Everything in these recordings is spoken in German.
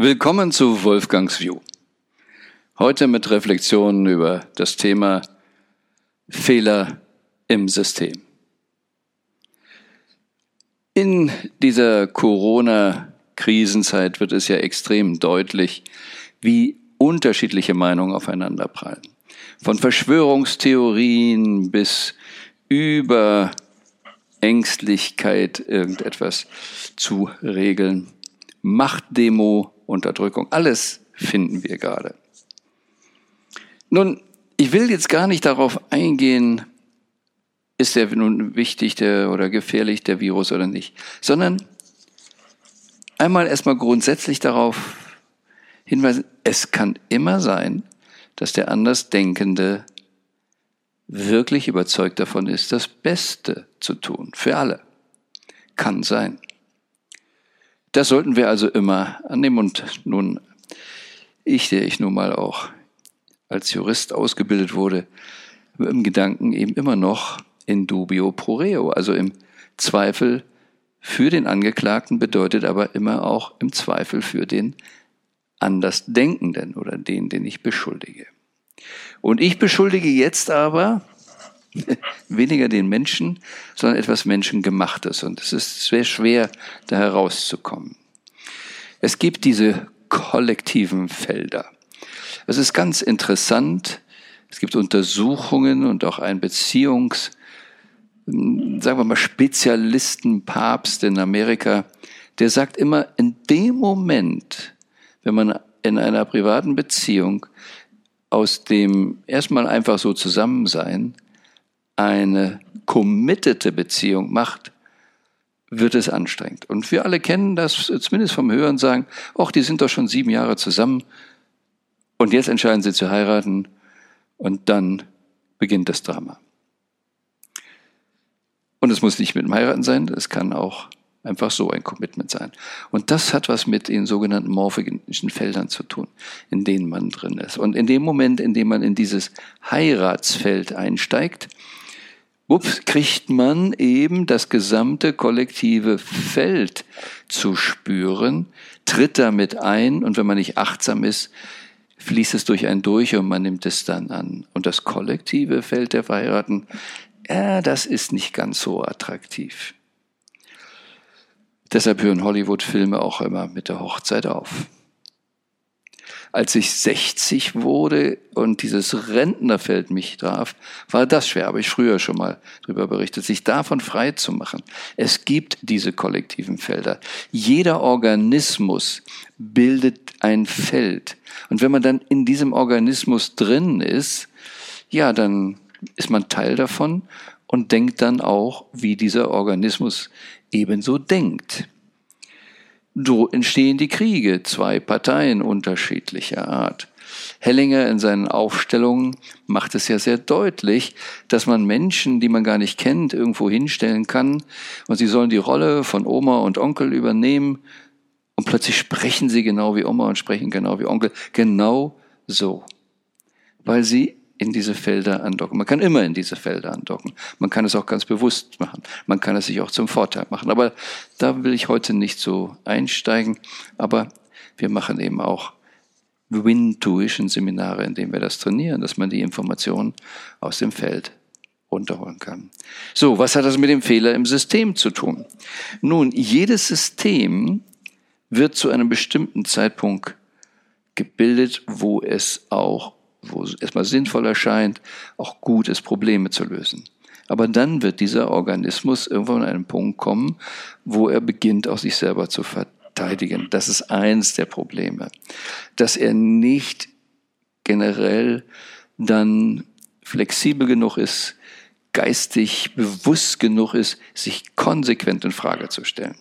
Willkommen zu Wolfgangs View. Heute mit Reflexionen über das Thema Fehler im System. In dieser Corona-Krisenzeit wird es ja extrem deutlich, wie unterschiedliche Meinungen aufeinanderprallen. Von Verschwörungstheorien bis über Ängstlichkeit, irgendetwas zu regeln. Machtdemo, Unterdrückung, alles finden wir gerade. Nun, ich will jetzt gar nicht darauf eingehen, ist der nun wichtig der, oder gefährlich, der Virus oder nicht, sondern einmal erstmal grundsätzlich darauf hinweisen, es kann immer sein, dass der Andersdenkende wirklich überzeugt davon ist, das Beste zu tun, für alle. Kann sein. Das sollten wir also immer annehmen und nun, ich, der ich nun mal auch als Jurist ausgebildet wurde, im Gedanken eben immer noch in dubio pro reo, also im Zweifel für den Angeklagten bedeutet aber immer auch im Zweifel für den Andersdenkenden oder den, den ich beschuldige. Und ich beschuldige jetzt aber weniger den Menschen, sondern etwas Menschengemachtes. Und es ist sehr schwer, da herauszukommen. Es gibt diese kollektiven Felder. Es ist ganz interessant. Es gibt Untersuchungen und auch ein Beziehungs, sagen wir mal, Spezialistenpapst in Amerika, der sagt immer, in dem Moment, wenn man in einer privaten Beziehung aus dem erstmal einfach so Zusammensein eine committete Beziehung macht, wird es anstrengend. Und wir alle kennen das, zumindest vom Hören sagen, ach, die sind doch schon sieben Jahre zusammen und jetzt entscheiden sie zu heiraten und dann beginnt das Drama. Und es muss nicht mit dem Heiraten sein, es kann auch einfach so ein Commitment sein. Und das hat was mit den sogenannten morphischen Feldern zu tun, in denen man drin ist. Und in dem Moment, in dem man in dieses Heiratsfeld einsteigt, ups, kriegt man eben das gesamte kollektive Feld zu spüren, tritt damit ein und wenn man nicht achtsam ist, fließt es durch einen durch und man nimmt es dann an. Und das kollektive Feld der Verheirateten, ja, das ist nicht ganz so attraktiv. Deshalb hören Hollywood-Filme auch immer mit der Hochzeit auf. Als ich 60 wurde und dieses Rentnerfeld mich traf, war das schwer, habe ich früher schon mal darüber berichtet, sich davon frei zu machen. Es gibt diese kollektiven Felder. Jeder Organismus bildet ein Feld. Und wenn man dann in diesem Organismus drin ist, ja, dann ist man Teil davon und denkt dann auch, wie dieser Organismus ebenso denkt. So entstehen die Kriege, zwei Parteien unterschiedlicher Art. Hellinger in seinen Aufstellungen macht es ja sehr deutlich, dass man Menschen, die man gar nicht kennt, irgendwo hinstellen kann und sie sollen die Rolle von Oma und Onkel übernehmen und plötzlich sprechen sie genau wie Oma und sprechen genau wie Onkel. Genau so. Weil sie in diese Felder andocken. Man kann immer in diese Felder andocken. Man kann es auch ganz bewusst machen. Man kann es sich auch zum Vorteil machen. Aber da will ich heute nicht so einsteigen. Aber wir machen eben auch Win-Tuition-Seminare, in denen wir das trainieren, dass man die Informationen aus dem Feld runterholen kann. So, was hat das mit dem Fehler im System zu tun? Nun, jedes System wird zu einem bestimmten Zeitpunkt gebildet, wo es auch wo es erstmal sinnvoll erscheint, auch gut ist, Probleme zu lösen. Aber dann wird dieser Organismus irgendwann an einen Punkt kommen, wo er beginnt, auch sich selber zu verteidigen. Das ist eins der Probleme. Dass er nicht generell dann flexibel genug ist, geistig bewusst genug ist, sich konsequent in Frage zu stellen.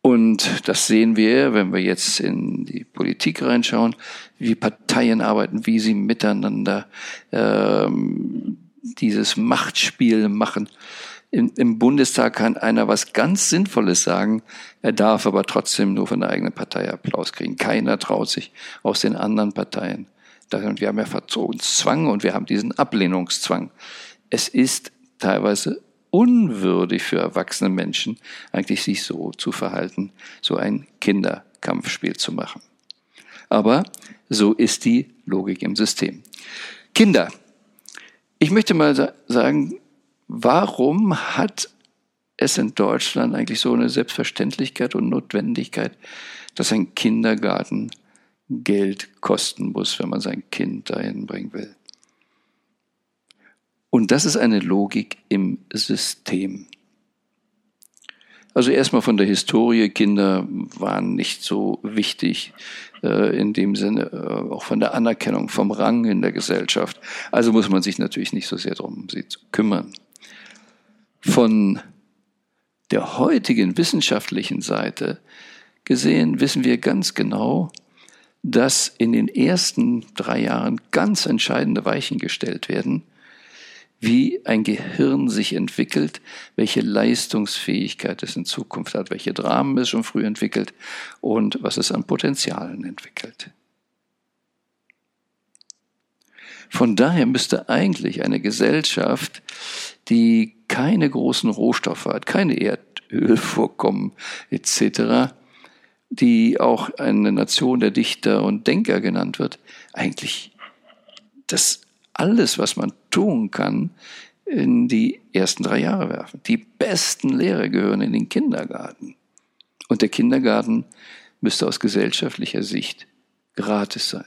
Und das sehen wir, wenn wir jetzt in die Politik reinschauen, wie Parteien arbeiten, wie sie miteinander ähm, dieses Machtspiel machen. Im, Im Bundestag kann einer was ganz Sinnvolles sagen, er darf aber trotzdem nur von der eigenen Partei Applaus kriegen. Keiner traut sich aus den anderen Parteien. Und wir haben ja Vertrauenszwang und wir haben diesen Ablehnungszwang. Es ist teilweise unwürdig für erwachsene Menschen, eigentlich sich so zu verhalten, so ein Kinder Kampfspiel zu machen. Aber so ist die Logik im System. Kinder. Ich möchte mal sagen, warum hat es in Deutschland eigentlich so eine Selbstverständlichkeit und Notwendigkeit, dass ein Kindergarten Geld kosten muss, wenn man sein Kind dahin bringen will. Und das ist eine Logik im System. Also erstmal von der Historie, Kinder waren nicht so wichtig äh, in dem Sinne, äh, auch von der Anerkennung, vom Rang in der Gesellschaft. Also muss man sich natürlich nicht so sehr darum, sie zu kümmern. Von der heutigen wissenschaftlichen Seite gesehen wissen wir ganz genau, dass in den ersten drei Jahren ganz entscheidende Weichen gestellt werden, wie ein Gehirn sich entwickelt, welche Leistungsfähigkeit es in Zukunft hat, welche Dramen es schon früh entwickelt und was es an Potenzialen entwickelt. Von daher müsste eigentlich eine Gesellschaft, die keine großen Rohstoffe hat, keine Erdölvorkommen etc., die auch eine Nation der Dichter und Denker genannt wird, eigentlich das alles, was man tun kann, in die ersten drei Jahre werfen. Die besten Lehrer gehören in den Kindergarten. Und der Kindergarten müsste aus gesellschaftlicher Sicht gratis sein.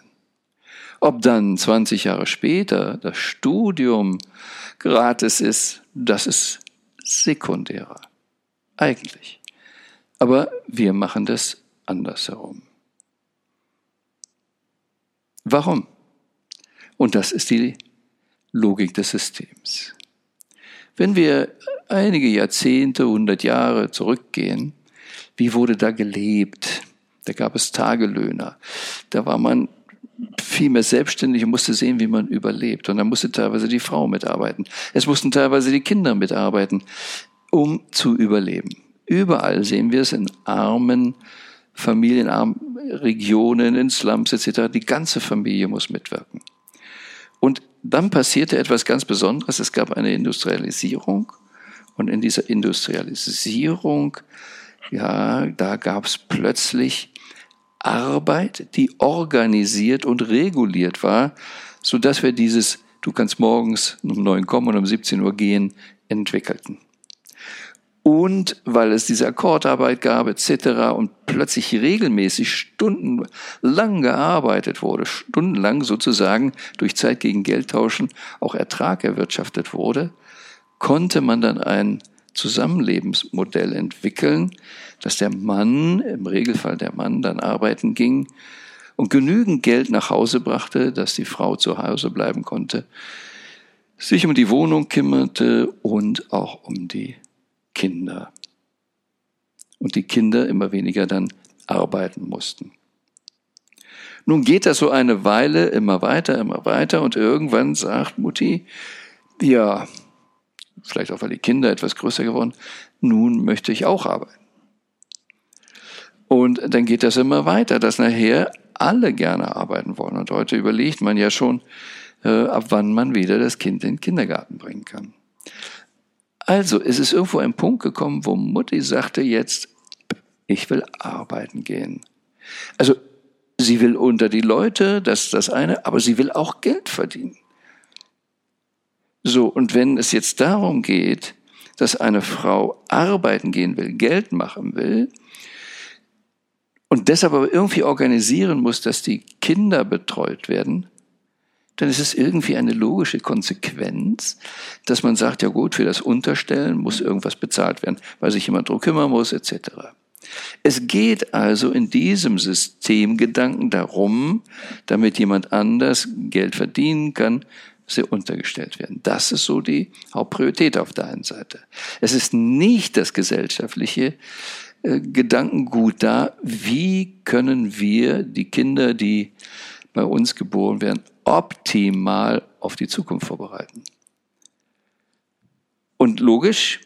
Ob dann 20 Jahre später das Studium gratis ist, das ist sekundärer. Eigentlich. Aber wir machen das andersherum. Warum? Und das ist die Logik des Systems. Wenn wir einige Jahrzehnte, hundert Jahre zurückgehen, wie wurde da gelebt? Da gab es Tagelöhner. Da war man viel mehr selbstständig und musste sehen, wie man überlebt. Und da musste teilweise die Frau mitarbeiten. Es mussten teilweise die Kinder mitarbeiten, um zu überleben. Überall sehen wir es in armen familienarmen Regionen, in Slums etc. Die ganze Familie muss mitwirken. Und dann passierte etwas ganz Besonderes. Es gab eine Industrialisierung. Und in dieser Industrialisierung, ja, da gab es plötzlich Arbeit, die organisiert und reguliert war, so dass wir dieses, du kannst morgens um neun kommen und um 17 Uhr gehen, entwickelten und weil es diese Akkordarbeit gab etc. und plötzlich regelmäßig stundenlang gearbeitet wurde, stundenlang sozusagen durch Zeit gegen Geld tauschen auch Ertrag erwirtschaftet wurde, konnte man dann ein Zusammenlebensmodell entwickeln, dass der Mann, im Regelfall der Mann, dann arbeiten ging und genügend Geld nach Hause brachte, dass die Frau zu Hause bleiben konnte, sich um die Wohnung kümmerte und auch um die Kinder. Und die Kinder immer weniger dann arbeiten mussten. Nun geht das so eine Weile immer weiter, immer weiter und irgendwann sagt Mutti, ja, vielleicht auch weil die Kinder etwas größer geworden, nun möchte ich auch arbeiten. Und dann geht das immer weiter, dass nachher alle gerne arbeiten wollen. Und heute überlegt man ja schon, äh, ab wann man wieder das Kind in den Kindergarten bringen kann. Also, es ist irgendwo ein Punkt gekommen, wo Mutti sagte jetzt, ich will arbeiten gehen. Also, sie will unter die Leute, das ist das eine, aber sie will auch Geld verdienen. So, und wenn es jetzt darum geht, dass eine Frau arbeiten gehen will, Geld machen will, und deshalb aber irgendwie organisieren muss, dass die Kinder betreut werden, dann ist es irgendwie eine logische Konsequenz, dass man sagt, ja gut, für das Unterstellen muss irgendwas bezahlt werden, weil sich jemand drum kümmern muss, etc. Es geht also in diesem Systemgedanken darum, damit jemand anders Geld verdienen kann, sie untergestellt werden. Das ist so die Hauptpriorität auf der einen Seite. Es ist nicht das gesellschaftliche äh, Gedankengut da, wie können wir die Kinder, die bei uns geboren werden, optimal auf die Zukunft vorbereiten. Und logisch,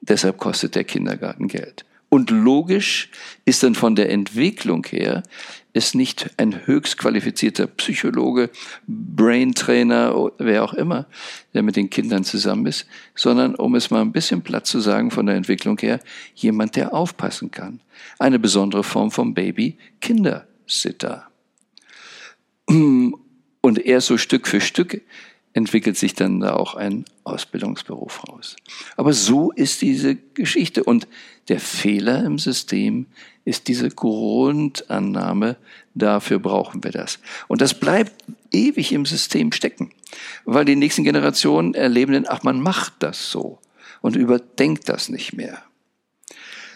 deshalb kostet der Kindergarten Geld. Und logisch ist dann von der Entwicklung her ist nicht ein höchst qualifizierter Psychologe, Braintrainer, wer auch immer, der mit den Kindern zusammen ist, sondern, um es mal ein bisschen platt zu sagen, von der Entwicklung her, jemand, der aufpassen kann. Eine besondere Form vom Baby, Kindersitter. Und erst so Stück für Stück entwickelt sich dann da auch ein Ausbildungsberuf raus. Aber so ist diese Geschichte. Und der Fehler im System ist diese Grundannahme, dafür brauchen wir das. Und das bleibt ewig im System stecken, weil die nächsten Generationen erleben dann, ach, man macht das so und überdenkt das nicht mehr.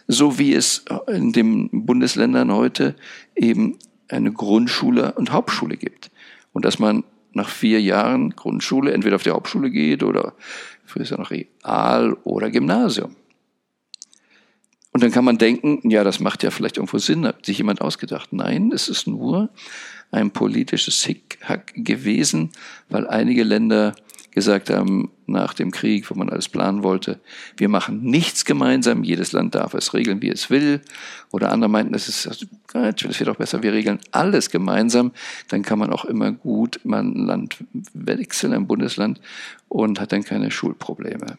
So wie es in den Bundesländern heute eben eine Grundschule und Hauptschule gibt. Und dass man nach vier Jahren Grundschule entweder auf die Hauptschule geht oder früher noch Real oder Gymnasium. Und dann kann man denken, ja, das macht ja vielleicht irgendwo Sinn, hat sich jemand ausgedacht. Nein, es ist nur ein politisches Hickhack gewesen, weil einige Länder gesagt haben, nach dem Krieg, wo man alles planen wollte, wir machen nichts gemeinsam, jedes Land darf es regeln, wie es will. Oder andere meinten, es ist, es wird doch besser, wir regeln alles gemeinsam, dann kann man auch immer gut ein Land wechseln, ein Bundesland und hat dann keine Schulprobleme.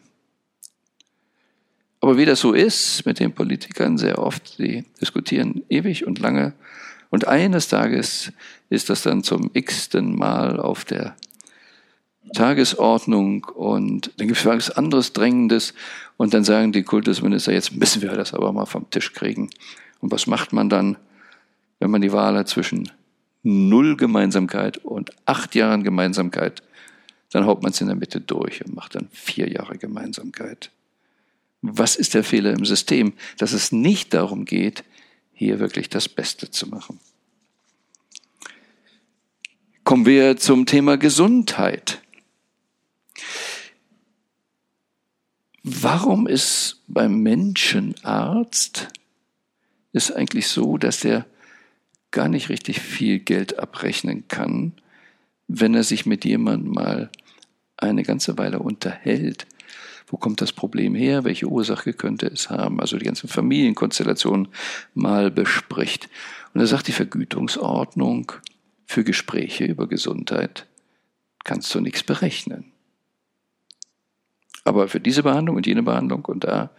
Aber wie das so ist mit den Politikern, sehr oft, die diskutieren ewig und lange. Und eines Tages ist das dann zum x-ten Mal auf der Tagesordnung und dann gibt es was anderes Drängendes und dann sagen die Kultusminister, jetzt müssen wir das aber mal vom Tisch kriegen. Und was macht man dann, wenn man die Wahl hat zwischen null Gemeinsamkeit und acht Jahren Gemeinsamkeit? Dann haut man es in der Mitte durch und macht dann vier Jahre Gemeinsamkeit. Was ist der Fehler im System? Dass es nicht darum geht, hier wirklich das Beste zu machen. Kommen wir zum Thema Gesundheit. Warum ist beim Menschenarzt es eigentlich so, dass er gar nicht richtig viel Geld abrechnen kann, wenn er sich mit jemandem mal eine ganze Weile unterhält? Wo kommt das Problem her? Welche Ursache könnte es haben? Also die ganzen Familienkonstellationen mal bespricht. Und er sagt, die Vergütungsordnung für Gespräche über Gesundheit kannst du nichts berechnen. Aber für diese Behandlung und jene Behandlung und da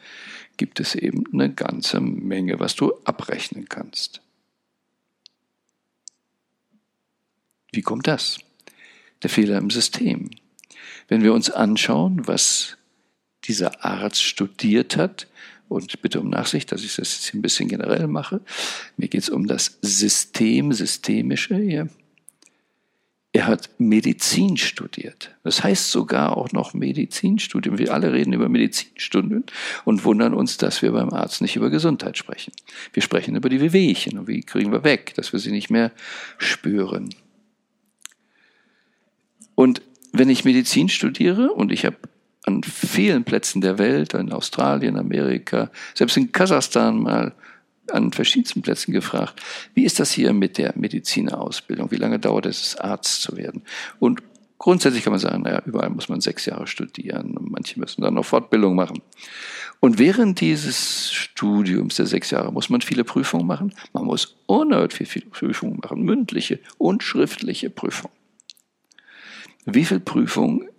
gibt es eben eine ganze Menge, was du abrechnen kannst. Wie kommt das? Der Fehler im System. Wenn wir uns anschauen, was dieser Arzt studiert hat, und bitte um Nachsicht, dass ich das jetzt ein bisschen generell mache, mir geht es um das System, systemische hier. Er hat Medizin studiert. Das heißt sogar auch noch Medizinstudium. Wir alle reden über Medizinstunden und wundern uns, dass wir beim Arzt nicht über Gesundheit sprechen. Wir sprechen über die Wehwehchen und wie kriegen wir weg, dass wir sie nicht mehr spüren. Und wenn ich Medizin studiere und ich habe an vielen Plätzen der Welt, in Australien, Amerika, selbst in Kasachstan mal an verschiedensten Plätzen gefragt, wie ist das hier mit der Medizinerausbildung? Wie lange dauert es, Arzt zu werden? Und grundsätzlich kann man sagen, naja, überall muss man sechs Jahre studieren. Manche müssen dann noch Fortbildung machen. Und während dieses Studiums der sechs Jahre muss man viele Prüfungen machen. Man muss unerhört viel, viele Prüfungen machen, mündliche und schriftliche Prüfungen. Wie viele Prüfungen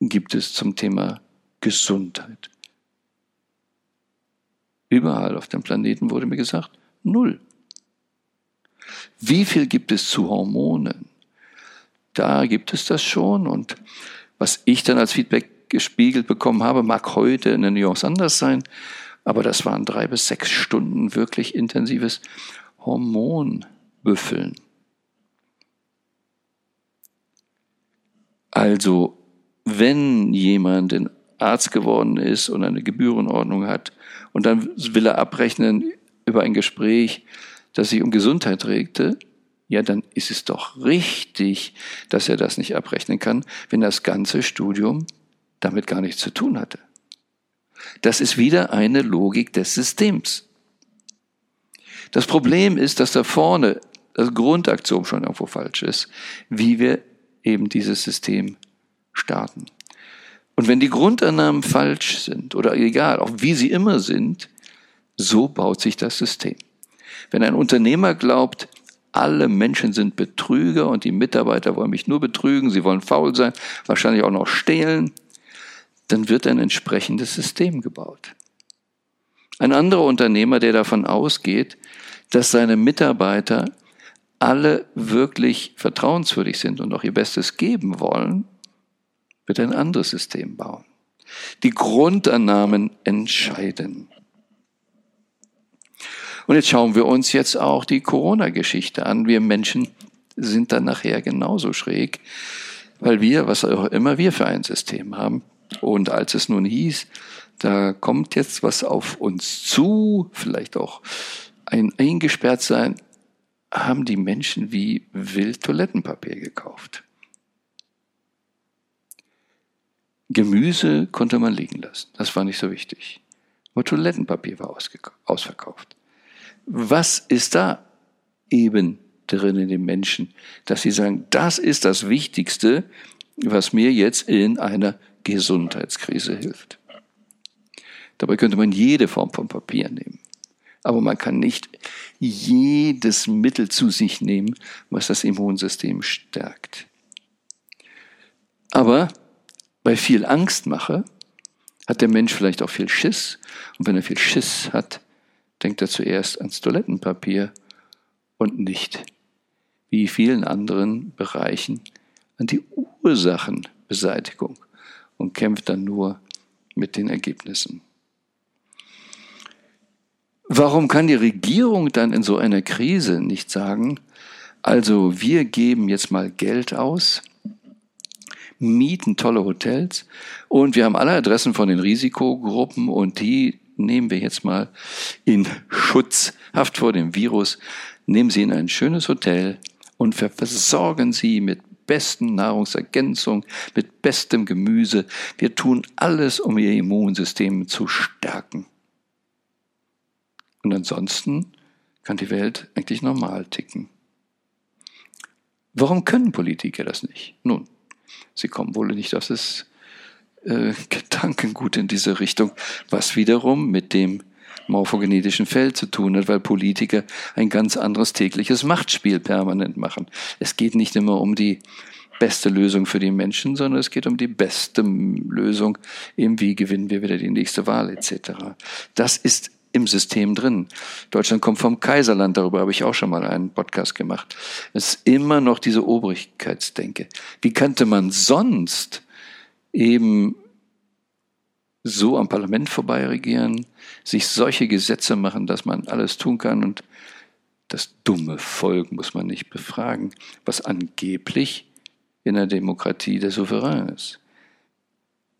gibt es zum Thema Gesundheit? Überall auf dem Planeten wurde mir gesagt, null. Wie viel gibt es zu Hormonen? Da gibt es das schon und was ich dann als Feedback gespiegelt bekommen habe, mag heute eine Nuance anders sein, aber das waren drei bis sechs Stunden wirklich intensives Hormonbüffeln. Also, wenn jemand ein Arzt geworden ist und eine Gebührenordnung hat, und dann will er abrechnen über ein Gespräch, das sich um Gesundheit regte, ja, dann ist es doch richtig, dass er das nicht abrechnen kann, wenn das ganze Studium damit gar nichts zu tun hatte. Das ist wieder eine Logik des Systems. Das Problem ist, dass da vorne das Grundaktion schon irgendwo falsch ist, wie wir eben dieses System starten. Und wenn die Grundannahmen falsch sind oder egal, auch wie sie immer sind, So baut sich das System. Wenn ein Unternehmer glaubt, alle Menschen sind Betrüger und die Mitarbeiter wollen mich nur betrügen, sie wollen faul sein, wahrscheinlich auch noch stehlen, dann wird ein entsprechendes System gebaut. Ein anderer Unternehmer, der davon ausgeht, dass seine Mitarbeiter alle wirklich vertrauenswürdig sind und auch ihr Bestes geben wollen, wird ein anderes System bauen. Die Grundannahmen entscheiden. Und jetzt schauen wir uns jetzt auch die Corona-Geschichte an. Wir Menschen sind dann nachher genauso schräg, weil wir, was auch immer wir für ein System haben, und als es nun hieß, da kommt jetzt was auf uns zu, vielleicht auch ein eingesperrt sein, haben die Menschen wie wild Toilettenpapier gekauft. Gemüse konnte man liegen lassen, das war nicht so wichtig. Aber Toilettenpapier war ausverkauft. Was ist da eben drin in den Menschen, dass sie sagen, das ist das Wichtigste, was mir jetzt in einer Gesundheitskrise hilft. Dabei könnte man jede Form von Papier nehmen. Aber man kann nicht jedes Mittel zu sich nehmen, was das Immunsystem stärkt. Aber bei viel Angstmache hat der Mensch vielleicht auch viel Schiss. Und wenn er viel Schiss hat, denkt er zuerst ans Toilettenpapier und nicht, wie vielen anderen Bereichen, an die Ursachenbeseitigung und kämpft dann nur mit den Ergebnissen. Warum kann die Regierung dann in so einer Krise nicht sagen, also wir geben jetzt mal Geld aus, mieten tolle Hotels und wir haben alle Adressen von den Risikogruppen und die nehmen wir jetzt mal in Schutzhaft vor dem Virus, nehmen sie in ein schönes Hotel und versorgen sie mit besten Nahrungsergänzung, mit bestem Gemüse. Wir tun alles, um ihr Immunsystem zu stärken. Und ansonsten kann die Welt eigentlich normal ticken. Warum können Politiker das nicht? Nun, sie kommen wohl nicht aus das äh, Gedankengut in diese Richtung, was wiederum mit dem morphogenetischen Feld zu tun hat, weil Politiker ein ganz anderes tägliches Machtspiel permanent machen. Es geht nicht immer um die beste Lösung für die Menschen, sondern es geht um die beste Lösung, eben wie gewinnen wir wieder die nächste Wahl etc. Das ist im System drin. Deutschland kommt vom Kaiserland, darüber habe ich auch schon mal einen Podcast gemacht. Es ist immer noch diese Obrigkeitsdenke. Wie könnte man sonst eben so am Parlament vorbei regieren, sich solche Gesetze machen, dass man alles tun kann und das dumme Volk muss man nicht befragen, was angeblich in der Demokratie der Souverän ist.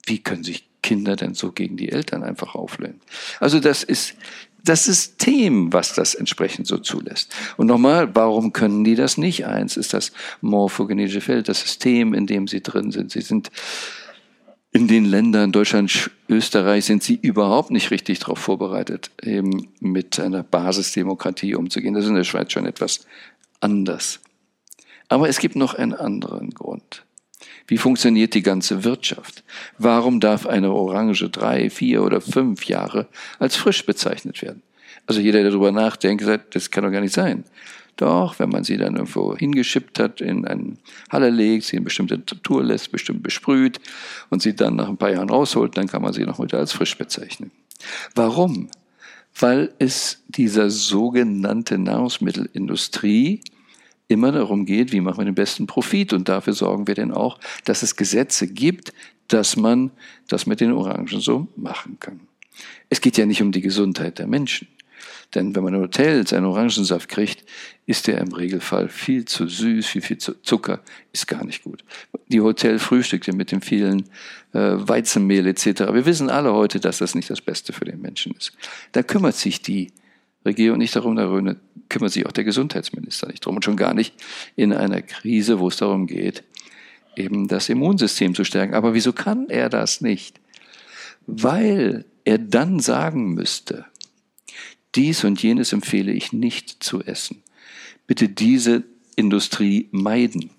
Wie können sich Kinder denn so gegen die Eltern einfach auflehnen? Also das ist das System, was das entsprechend so zulässt. Und nochmal, warum können die das nicht? Eins ist das morphogenetische Feld, das System, in dem sie drin sind. Sie sind in den Ländern Deutschland, Österreich sind sie überhaupt nicht richtig darauf vorbereitet, eben mit einer Basisdemokratie umzugehen. Das ist in der Schweiz schon etwas anders. Aber es gibt noch einen anderen Grund. Wie funktioniert die ganze Wirtschaft? Warum darf eine Orange drei, vier oder fünf Jahre als frisch bezeichnet werden? Also jeder, der darüber nachdenkt, sagt, das kann doch gar nicht sein. Doch, wenn man sie dann irgendwo hingeschippt hat, in eine Halle legt, sie in bestimmte Temperatur lässt, bestimmt besprüht und sie dann nach ein paar Jahren rausholt, dann kann man sie noch heute als frisch bezeichnen. Warum? Weil es dieser sogenannte Nahrungsmittelindustrie immer darum geht, wie machen wir den besten Profit. Und dafür sorgen wir denn auch, dass es Gesetze gibt, dass man das mit den Orangen so machen kann. Es geht ja nicht um die Gesundheit der Menschen. Denn wenn man in Hotels einen Orangensaft kriegt, ist der im Regelfall viel zu süß, viel, viel zu Zucker, ist gar nicht gut. Die Hotelfrühstücke mit dem vielen äh, Weizenmehl etc. Wir wissen alle heute, dass das nicht das Beste für den Menschen ist. Da kümmert sich die Regierung nicht darum, da kümmert sich auch der Gesundheitsminister nicht darum. Und schon gar nicht in einer Krise, wo es darum geht, eben das Immunsystem zu stärken. Aber wieso kann er das nicht? Weil er dann sagen müsste, dies und jenes empfehle ich nicht zu essen. Bitte diese Industrie meiden.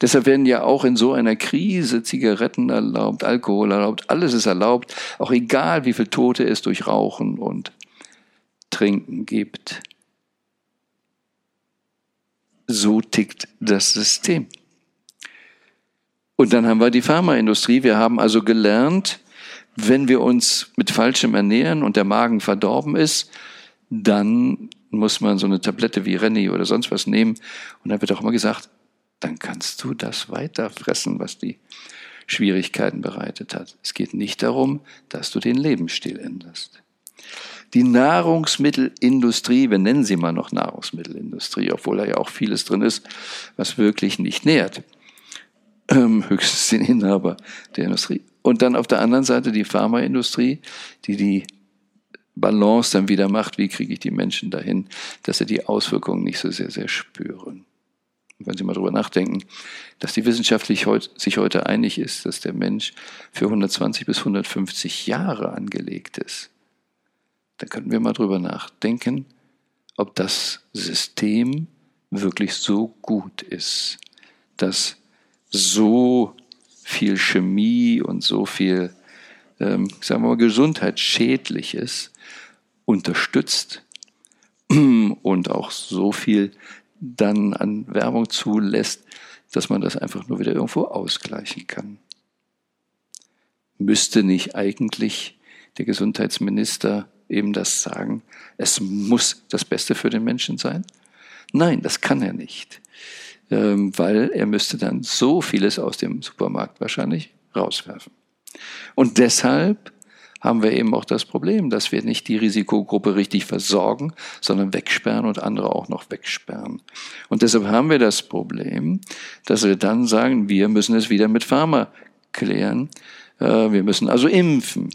Deshalb werden ja auch in so einer Krise Zigaretten erlaubt, Alkohol erlaubt, alles ist erlaubt, auch egal wie viel Tote es durch Rauchen und trinken gibt. So tickt das System. Und dann haben wir die Pharmaindustrie. Wir haben also gelernt, wenn wir uns mit falschem ernähren und der Magen verdorben ist, dann muss man so eine Tablette wie Renny oder sonst was nehmen. Und dann wird auch immer gesagt, dann kannst du das weiter fressen, was die Schwierigkeiten bereitet hat. Es geht nicht darum, dass du den Lebensstil änderst. Die Nahrungsmittelindustrie, wir nennen sie mal noch Nahrungsmittelindustrie, obwohl da ja auch vieles drin ist, was wirklich nicht nährt. Ähm, höchstens den Inhaber der Industrie. Und dann auf der anderen Seite die Pharmaindustrie, die die Balance dann wieder macht, wie kriege ich die Menschen dahin, dass sie die Auswirkungen nicht so sehr, sehr spüren. Und wenn Sie mal drüber nachdenken, dass die wissenschaftlich sich heute einig ist, dass der Mensch für 120 bis 150 Jahre angelegt ist, dann könnten wir mal drüber nachdenken, ob das System wirklich so gut ist, dass so viel Chemie und so viel, ähm, sagen wir mal, gesundheitsschädliches unterstützt und auch so viel dann an Werbung zulässt, dass man das einfach nur wieder irgendwo ausgleichen kann. Müsste nicht eigentlich der Gesundheitsminister eben das sagen, es muss das Beste für den Menschen sein? Nein, das kann er nicht, ähm, weil er müsste dann so vieles aus dem Supermarkt wahrscheinlich rauswerfen. Und deshalb haben wir eben auch das Problem, dass wir nicht die Risikogruppe richtig versorgen, sondern wegsperren und andere auch noch wegsperren. Und deshalb haben wir das Problem, dass wir dann sagen, wir müssen es wieder mit Pharma klären. Äh, wir müssen also impfen.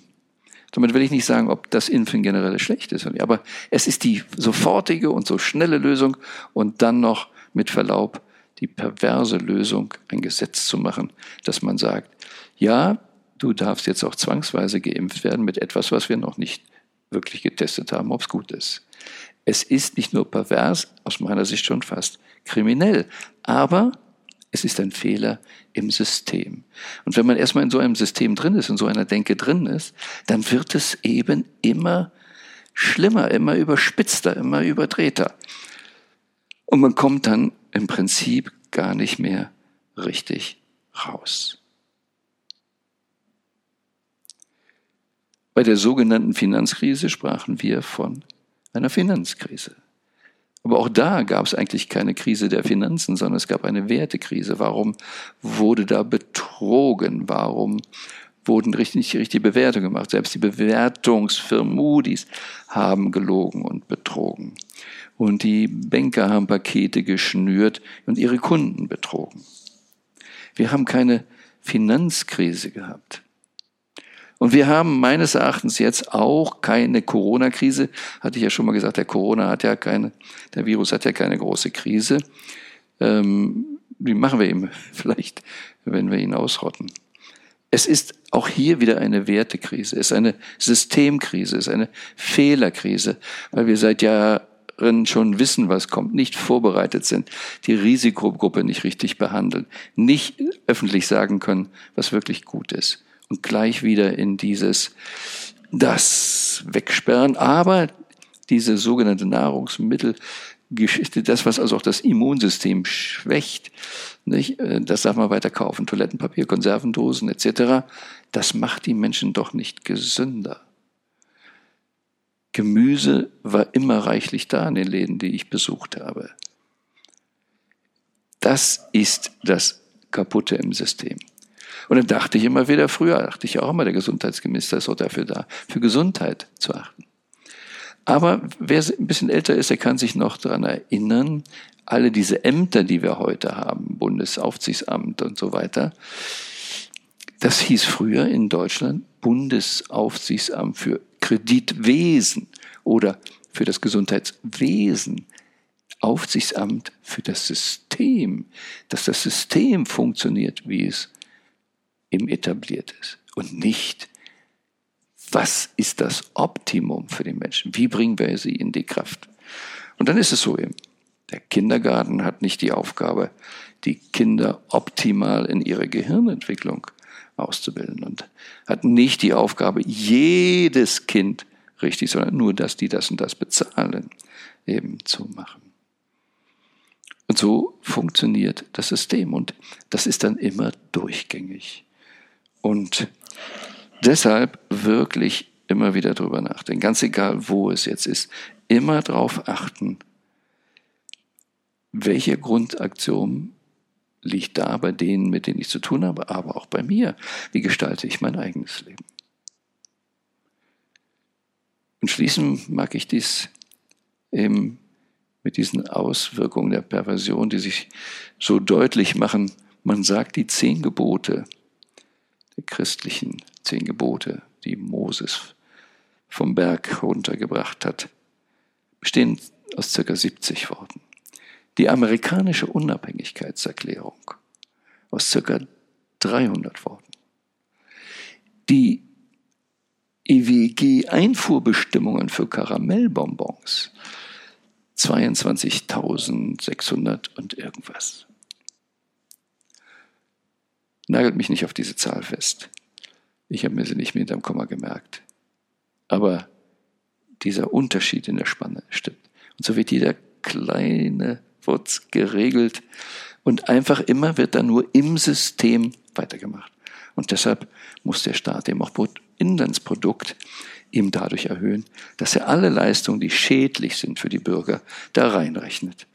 Damit will ich nicht sagen, ob das Impfen generell schlecht ist, aber es ist die sofortige und so schnelle Lösung und dann noch mit Verlaub die perverse Lösung, ein Gesetz zu machen, dass man sagt, ja, du darfst jetzt auch zwangsweise geimpft werden mit etwas, was wir noch nicht wirklich getestet haben, ob es gut ist. Es ist nicht nur pervers, aus meiner Sicht schon fast kriminell, aber es ist ein Fehler im System. Und wenn man erstmal in so einem System drin ist, in so einer Denke drin ist, dann wird es eben immer schlimmer, immer überspitzter, immer überdrehter. Und man kommt dann im Prinzip gar nicht mehr richtig raus. Bei der sogenannten Finanzkrise sprachen wir von einer Finanzkrise. Aber auch da gab es eigentlich keine Krise der Finanzen, sondern es gab eine Wertekrise. Warum wurde da betrogen? Warum wurden richtig, nicht die richtige Bewertung gemacht? Selbst die Bewertungsfirmen Moody's haben gelogen und betrogen. Und die Banker haben Pakete geschnürt und ihre Kunden betrogen. Wir haben keine Finanzkrise gehabt. Und wir haben meines Erachtens jetzt auch keine Corona-Krise. Hatte ich ja schon mal gesagt, der Corona hat ja keine, der Virus hat ja keine große Krise. Ähm, die machen wir ihm vielleicht, wenn wir ihn ausrotten. Es ist auch hier wieder eine Wertekrise, es ist eine Systemkrise, es ist eine Fehlerkrise, weil wir seit Jahren schon wissen, was kommt, nicht vorbereitet sind, die Risikogruppe nicht richtig behandeln, nicht öffentlich sagen können, was wirklich gut ist und gleich wieder in dieses, das Wegsperren, aber diese sogenannte Nahrungsmittelgeschichte, das, was also auch das Immunsystem schwächt, nicht? Äh, das darf man weiter kaufen, Toilettenpapier, Konservendosen etc., das macht die Menschen doch nicht gesünder. Gemüse war immer reichlich da in den Läden, die ich besucht habe. Das ist das Kaputte im System. Und dann dachte ich immer wieder, früher dachte ich auch immer, der Gesundheitsminister ist auch dafür da, für Gesundheit zu achten. Aber wer ein bisschen älter ist, der kann sich noch daran erinnern, alle diese Ämter, die wir heute haben, Bundesaufsichtsamt und so weiter, das hieß früher in Deutschland Bundesaufsichtsamt für Kreditwesen oder für das Gesundheitswesen. Aufsichtsamt für das System, dass das System funktioniert, wie es eben etabliert ist und nicht, was ist das Optimum für den Menschen? Wie bringen wir sie in die Kraft? Und dann ist es so eben, der Kindergarten hat nicht die Aufgabe, die Kinder optimal in ihrer Gehirnentwicklung auszubilden und hat nicht die Aufgabe, jedes Kind richtig, sondern nur, dass die das und das bezahlen, eben zu machen. Und so funktioniert das System und das ist dann immer durchgängig. Und deshalb wirklich immer wieder drüber nachdenken, ganz egal wo es jetzt ist, immer darauf achten, welche Grundaktion liegt da bei denen, mit denen ich zu tun habe, aber auch bei mir. Wie gestalte ich mein eigenes Leben? Und schließen mag ich dies eben mit diesen Auswirkungen der Perversion, die sich so deutlich machen. Man sagt, die zehn Gebote, christlichen zehn Gebote, die Moses vom Berg runtergebracht hat, bestehen aus circa 70 Worten. Die amerikanische Unabhängigkeitserklärung aus circa 300 Worten. Die EWG-Einfuhrbestimmungen für Karamellbonbons 22.600 und irgendwas. Nagelt mich nicht auf diese Zahl fest. Ich habe mir sie nicht mit hinterm Komma gemerkt. Aber dieser Unterschied in der Spanne stimmt. Und so wird jeder kleine Wurz geregelt und einfach immer wird dann nur im System weitergemacht. Und deshalb muss der Staat eben auch Inlandsprodukt eben dadurch erhöhen, dass er alle Leistungen, die schädlich sind für die Bürger, da reinrechnet.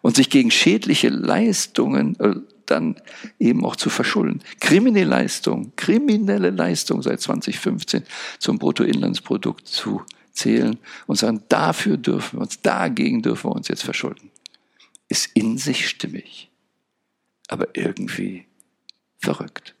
Und sich gegen schädliche Leistungen äh, dann eben auch zu verschulden. Kriminelle Leistung, kriminelle Leistung seit 2015 zum Bruttoinlandsprodukt zu zählen und sagen, dafür dürfen wir uns, dagegen dürfen wir uns jetzt verschulden. Ist in sich stimmig, aber irgendwie verrückt.